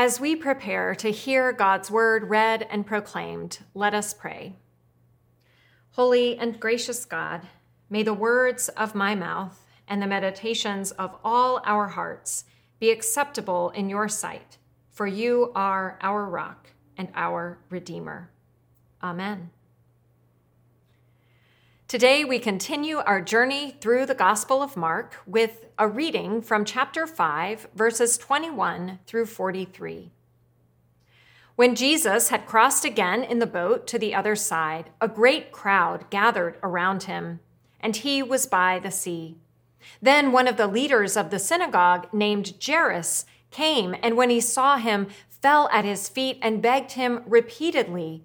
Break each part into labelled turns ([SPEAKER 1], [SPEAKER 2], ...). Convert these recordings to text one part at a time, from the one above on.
[SPEAKER 1] As we prepare to hear God's word read and proclaimed, let us pray. Holy and gracious God, may the words of my mouth and the meditations of all our hearts be acceptable in your sight, for you are our rock and our Redeemer. Amen. Today, we continue our journey through the Gospel of Mark with a reading from chapter 5, verses 21 through 43. When Jesus had crossed again in the boat to the other side, a great crowd gathered around him, and he was by the sea. Then one of the leaders of the synagogue, named Jairus, came, and when he saw him, fell at his feet and begged him repeatedly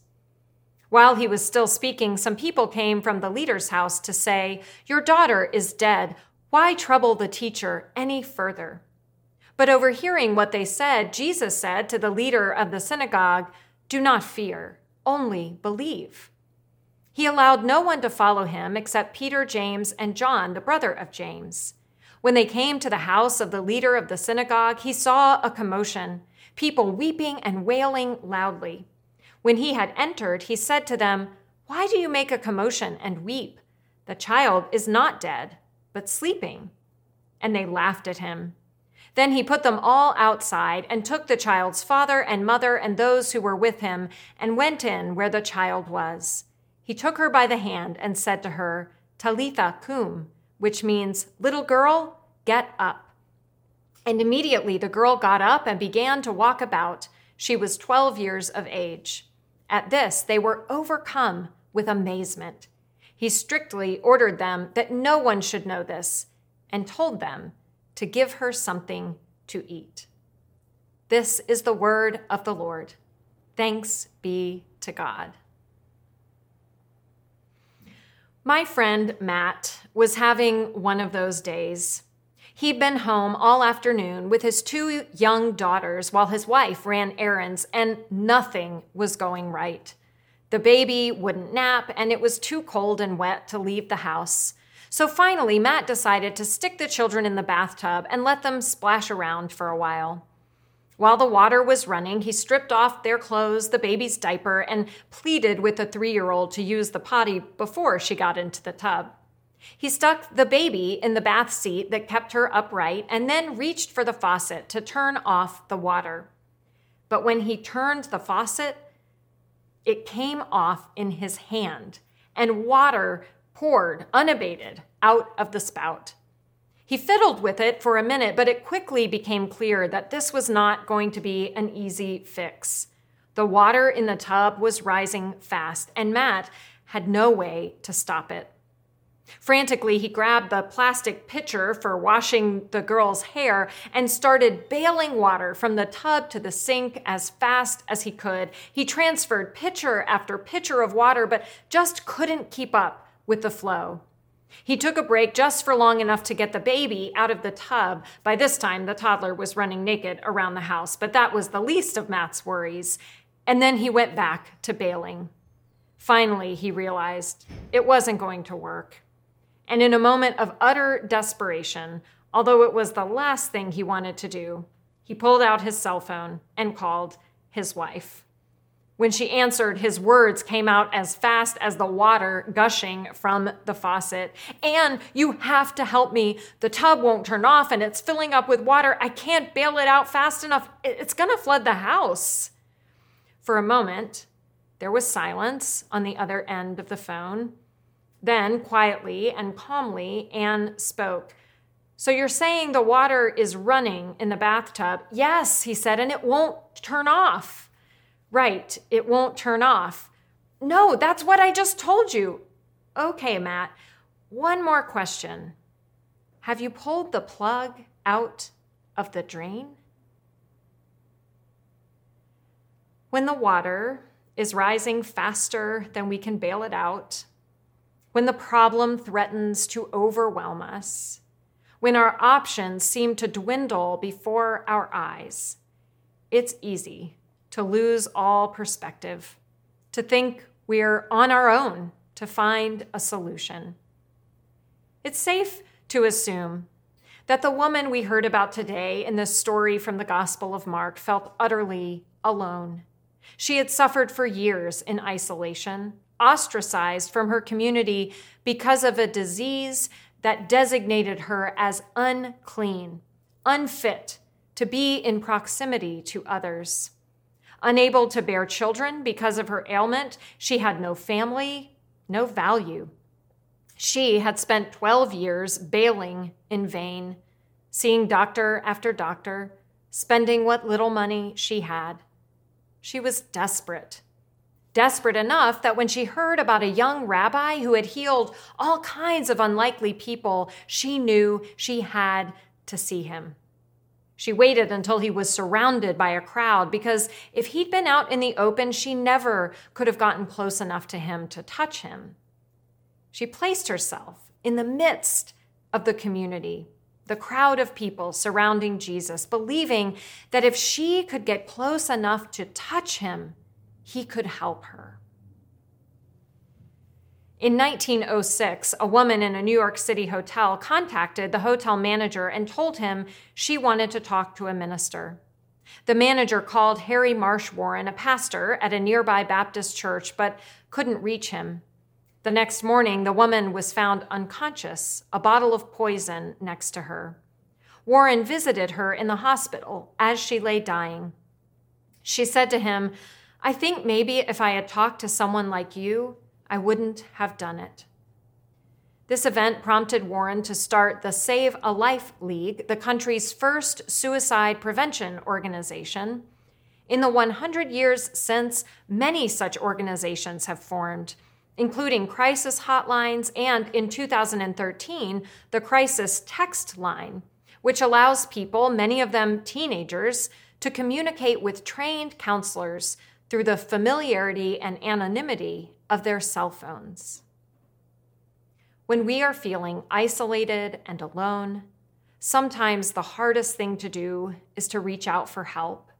[SPEAKER 1] While he was still speaking, some people came from the leader's house to say, Your daughter is dead. Why trouble the teacher any further? But overhearing what they said, Jesus said to the leader of the synagogue, Do not fear, only believe. He allowed no one to follow him except Peter, James, and John, the brother of James. When they came to the house of the leader of the synagogue, he saw a commotion, people weeping and wailing loudly. When he had entered, he said to them, Why do you make a commotion and weep? The child is not dead, but sleeping. And they laughed at him. Then he put them all outside and took the child's father and mother and those who were with him and went in where the child was. He took her by the hand and said to her, Talitha cum, which means, Little girl, get up. And immediately the girl got up and began to walk about. She was 12 years of age. At this, they were overcome with amazement. He strictly ordered them that no one should know this and told them to give her something to eat. This is the word of the Lord. Thanks be to God. My friend Matt was having one of those days. He'd been home all afternoon with his two young daughters while his wife ran errands, and nothing was going right. The baby wouldn't nap, and it was too cold and wet to leave the house. So finally, Matt decided to stick the children in the bathtub and let them splash around for a while. While the water was running, he stripped off their clothes, the baby's diaper, and pleaded with the three year old to use the potty before she got into the tub. He stuck the baby in the bath seat that kept her upright and then reached for the faucet to turn off the water. But when he turned the faucet, it came off in his hand and water poured unabated out of the spout. He fiddled with it for a minute, but it quickly became clear that this was not going to be an easy fix. The water in the tub was rising fast, and Matt had no way to stop it. Frantically, he grabbed the plastic pitcher for washing the girl's hair and started bailing water from the tub to the sink as fast as he could. He transferred pitcher after pitcher of water, but just couldn't keep up with the flow. He took a break just for long enough to get the baby out of the tub. By this time, the toddler was running naked around the house, but that was the least of Matt's worries. And then he went back to bailing. Finally, he realized it wasn't going to work And in a moment of utter desperation, although it was the last thing he wanted to do, he pulled out his cell phone and called his wife. When she answered, his words came out as fast as the water gushing from the faucet. And you have to help me. The tub won't turn off and it's filling up with water. I can't bail it out fast enough. It's going to flood the house. For a moment, there was silence on the other end of the phone. Then, quietly and calmly, Anne spoke. So you're saying the water is running in the bathtub? Yes, he said, and it won't turn off. Right, it won't turn off. No, that's what I just told you. Okay, Matt, one more question. Have you pulled the plug out of the drain? When the water is rising faster than we can bail it out, when the problem threatens to overwhelm us, when our options seem to dwindle before our eyes, it's easy to lose all perspective, to think we're on our own to find a solution. It's safe to assume that the woman we heard about today in this story from the Gospel of Mark felt utterly alone. She had suffered for years in isolation, ostracized from her community because of a disease that designated her as unclean, unfit to be in proximity to others. Unable to bear children because of her ailment, she had no family, no value. She had spent 12 years bailing in vain, seeing doctor after doctor, spending what little money she had. She was desperate. Desperate enough that when she heard about a young rabbi who had healed all kinds of unlikely people, she knew she had to see him. She waited until he was surrounded by a crowd because if he'd been out in the open, she never could have gotten close enough to him to touch him. She placed herself in the midst of the community, the crowd of people surrounding Jesus, believing that if she could get close enough to touch him, he could help her. In 1906, a woman in a New York City hotel contacted the hotel manager and told him she wanted to talk to a minister. The manager called Harry Marsh Warren, a pastor at a nearby Baptist church, but couldn't reach him. The next morning, the woman was found unconscious, a bottle of poison next to her. Warren visited her in the hospital as she lay dying. She said to him, I think maybe if I had talked to someone like you, I wouldn't have done it. This event prompted Warren to start the Save a Life League, the country's first suicide prevention organization. In the 100 years since, many such organizations have formed, including crisis hotlines and, in 2013, the Crisis Text Line, which allows people, many of them teenagers, to communicate with trained counselors through the familiarity and anonymity of their cell phones. When we are feeling isolated and alone, sometimes the hardest thing to do is to reach out for help.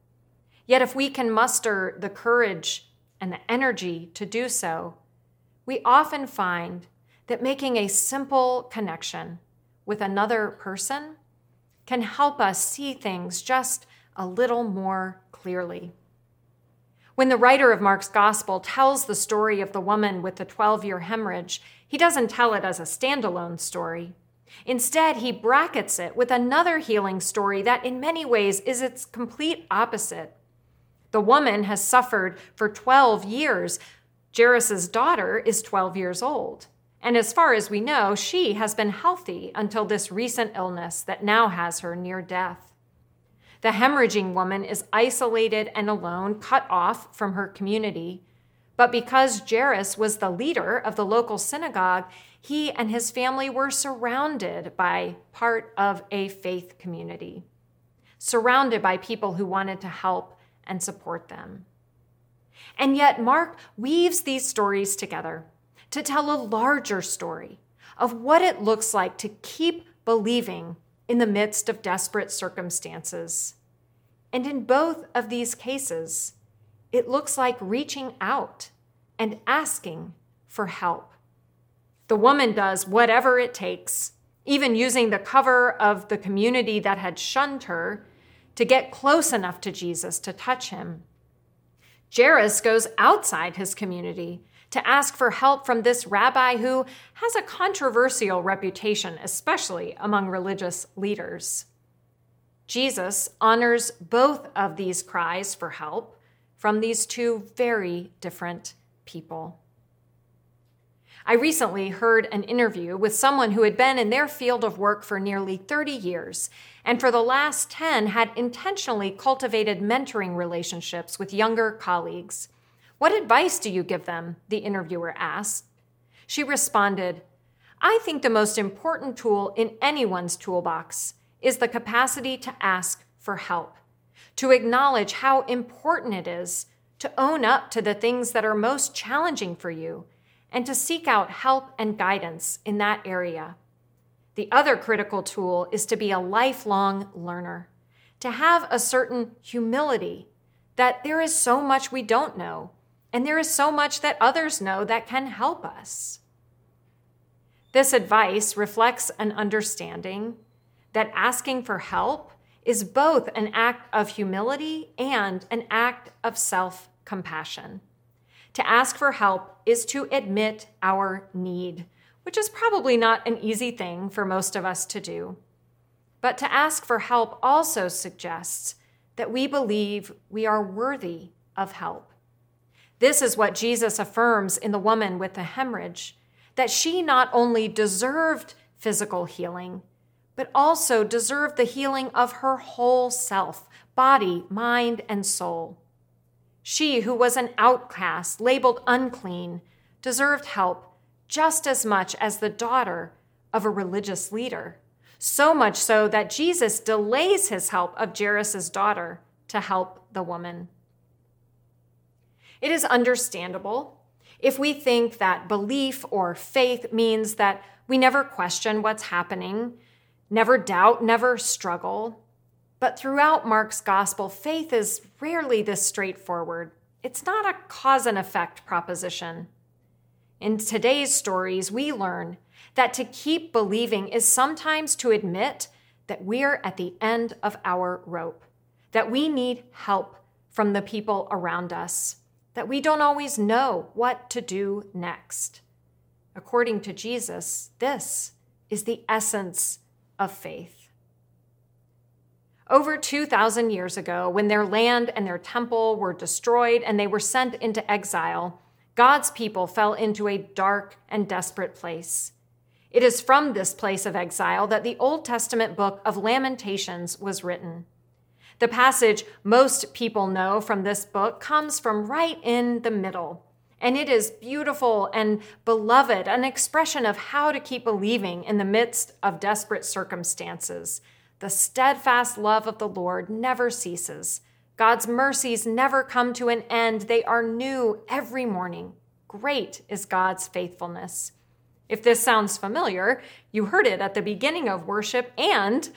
[SPEAKER 1] Yet, if we can muster the courage and the energy to do so, we often find that making a simple connection with another person can help us see things just a little more clearly. When the writer of Mark's gospel tells the story of the woman with the 12 year hemorrhage, he doesn't tell it as a standalone story. Instead, he brackets it with another healing story that, in many ways, is its complete opposite. The woman has suffered for 12 years. Jairus' daughter is 12 years old. And as far as we know, she has been healthy until this recent illness that now has her near death. The hemorrhaging woman is isolated and alone, cut off from her community. But because Jairus was the leader of the local synagogue, he and his family were surrounded by part of a faith community, surrounded by people who wanted to help and support them. And yet, Mark weaves these stories together to tell a larger story of what it looks like to keep believing in the midst of desperate circumstances. And in both of these cases, it looks like reaching out and asking for help. The woman does whatever it takes, even using the cover of the community that had shunned her to get close enough to Jesus to touch him. Jairus goes outside his community to ask for help from this rabbi who has a controversial reputation, especially among religious leaders. Jesus honors both of these cries for help from these two very different people. I recently heard an interview with someone who had been in their field of work for nearly 30 years and for the last 10 had intentionally cultivated mentoring relationships with younger colleagues. What advice do you give them? The interviewer asked. She responded, I think the most important tool in anyone's toolbox is the capacity to ask for help, to acknowledge how important it is to own up to the things that are most challenging for you, and to seek out help and guidance in that area. The other critical tool is to be a lifelong learner, to have a certain humility that there is so much we don't know and there is so much that others know that can help us. This advice reflects an understanding that asking for help is both an act of humility and an act of self compassion. To ask for help is to admit our need, which is probably not an easy thing for most of us to do. But to ask for help also suggests that we believe we are worthy of help. This is what Jesus affirms in the woman with the hemorrhage that she not only deserved physical healing, but also deserved the healing of her whole self body, mind, and soul. She, who was an outcast, labeled unclean, deserved help just as much as the daughter of a religious leader. So much so that Jesus delays his help of Jairus' daughter to help the woman. It is understandable if we think that belief or faith means that we never question what's happening, never doubt, never struggle. But throughout Mark's gospel, faith is rarely this straightforward. It's not a cause and effect proposition. In today's stories, we learn that to keep believing is sometimes to admit that we're at the end of our rope, that we need help from the people around us that we don't always know what to do next. According to Jesus, this is the essence of faith. Over 2,000 years ago, when their land and their temple were destroyed and they were sent into exile, God's people fell into a dark and desperate place. It is from this place of exile that the Old Testament book of Lamentations was written. The passage most people know from this book comes from right in the middle. And it is beautiful and beloved, an expression of how to keep believing in the midst of desperate circumstances. The steadfast love of the Lord never ceases. God's mercies never come to an end, they are new every morning. Great is God's faithfulness. If this sounds familiar, you heard it at the beginning of worship and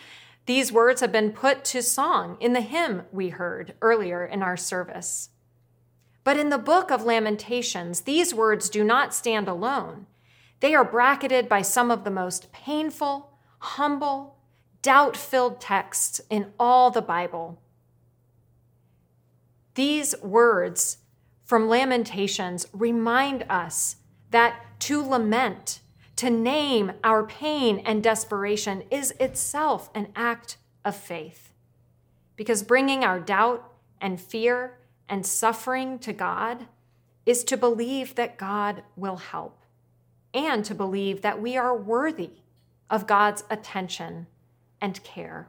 [SPEAKER 1] these words have been put to song in the hymn we heard earlier in our service. But in the book of Lamentations, these words do not stand alone. They are bracketed by some of the most painful, humble, doubt filled texts in all the Bible. These words from Lamentations remind us that to lament to name our pain and desperation is itself an act of faith. Because bringing our doubt and fear and suffering to God is to believe that God will help and to believe that we are worthy of God's attention and care.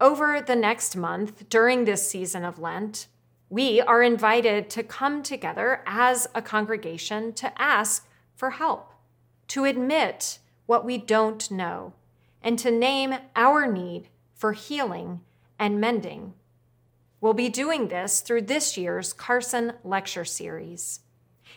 [SPEAKER 1] Over the next month, during this season of Lent, we are invited to come together as a congregation to ask for help, to admit what we don't know, and to name our need for healing and mending. We'll be doing this through this year's Carson Lecture Series.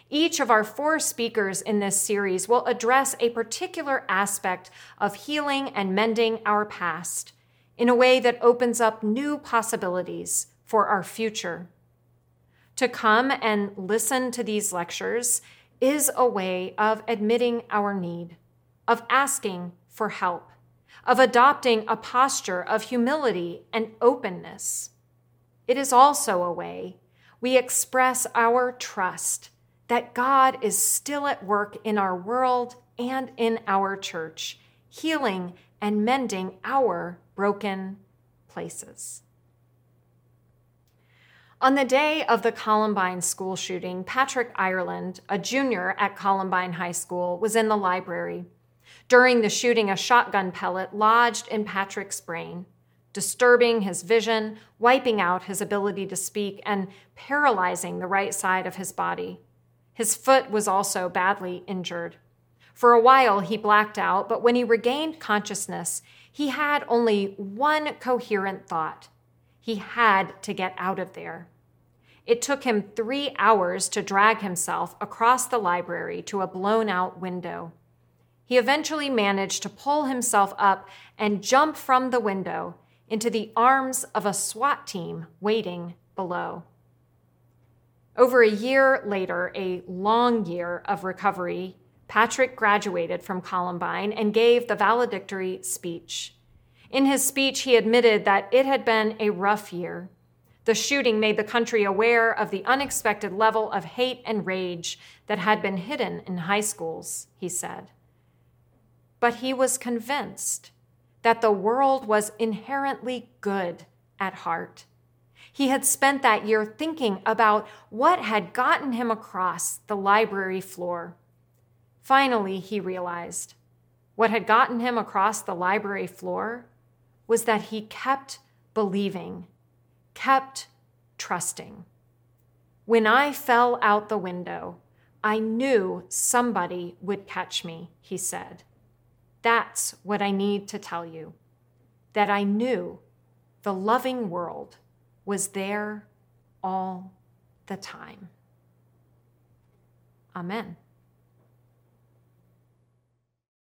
[SPEAKER 1] Each of our four speakers in this series will address a particular aspect of healing and mending our past in a way that opens up new possibilities for our future. To come and listen to these lectures is a way of admitting our need, of asking for help, of adopting a posture of humility and openness. It is also a way we express our trust that God is still at work in our world and in our church, healing and mending our broken places. On the day of the Columbine school shooting, Patrick Ireland, a junior at Columbine High School, was in the library. During the shooting, a shotgun pellet lodged in Patrick's brain, disturbing his vision, wiping out his ability to speak, and paralyzing the right side of his body. His foot was also badly injured. For a while, he blacked out, but when he regained consciousness, he had only one coherent thought. He had to get out of there. It took him three hours to drag himself across the library to a blown out window. He eventually managed to pull himself up and jump from the window into the arms of a SWAT team waiting below. Over a year later, a long year of recovery, Patrick graduated from Columbine and gave the valedictory speech. In his speech, he admitted that it had been a rough year. The shooting made the country aware of the unexpected level of hate and rage that had been hidden in high schools, he said. But he was convinced that the world was inherently good at heart he had spent that year thinking about what had gotten him across the library floor. Finally, he realized what had gotten him across the library floor was that he kept believing, kept trusting. When I fell out the window, I knew somebody would catch me, he said. That's what I need to tell you that I knew the loving world was there all the time. Amen.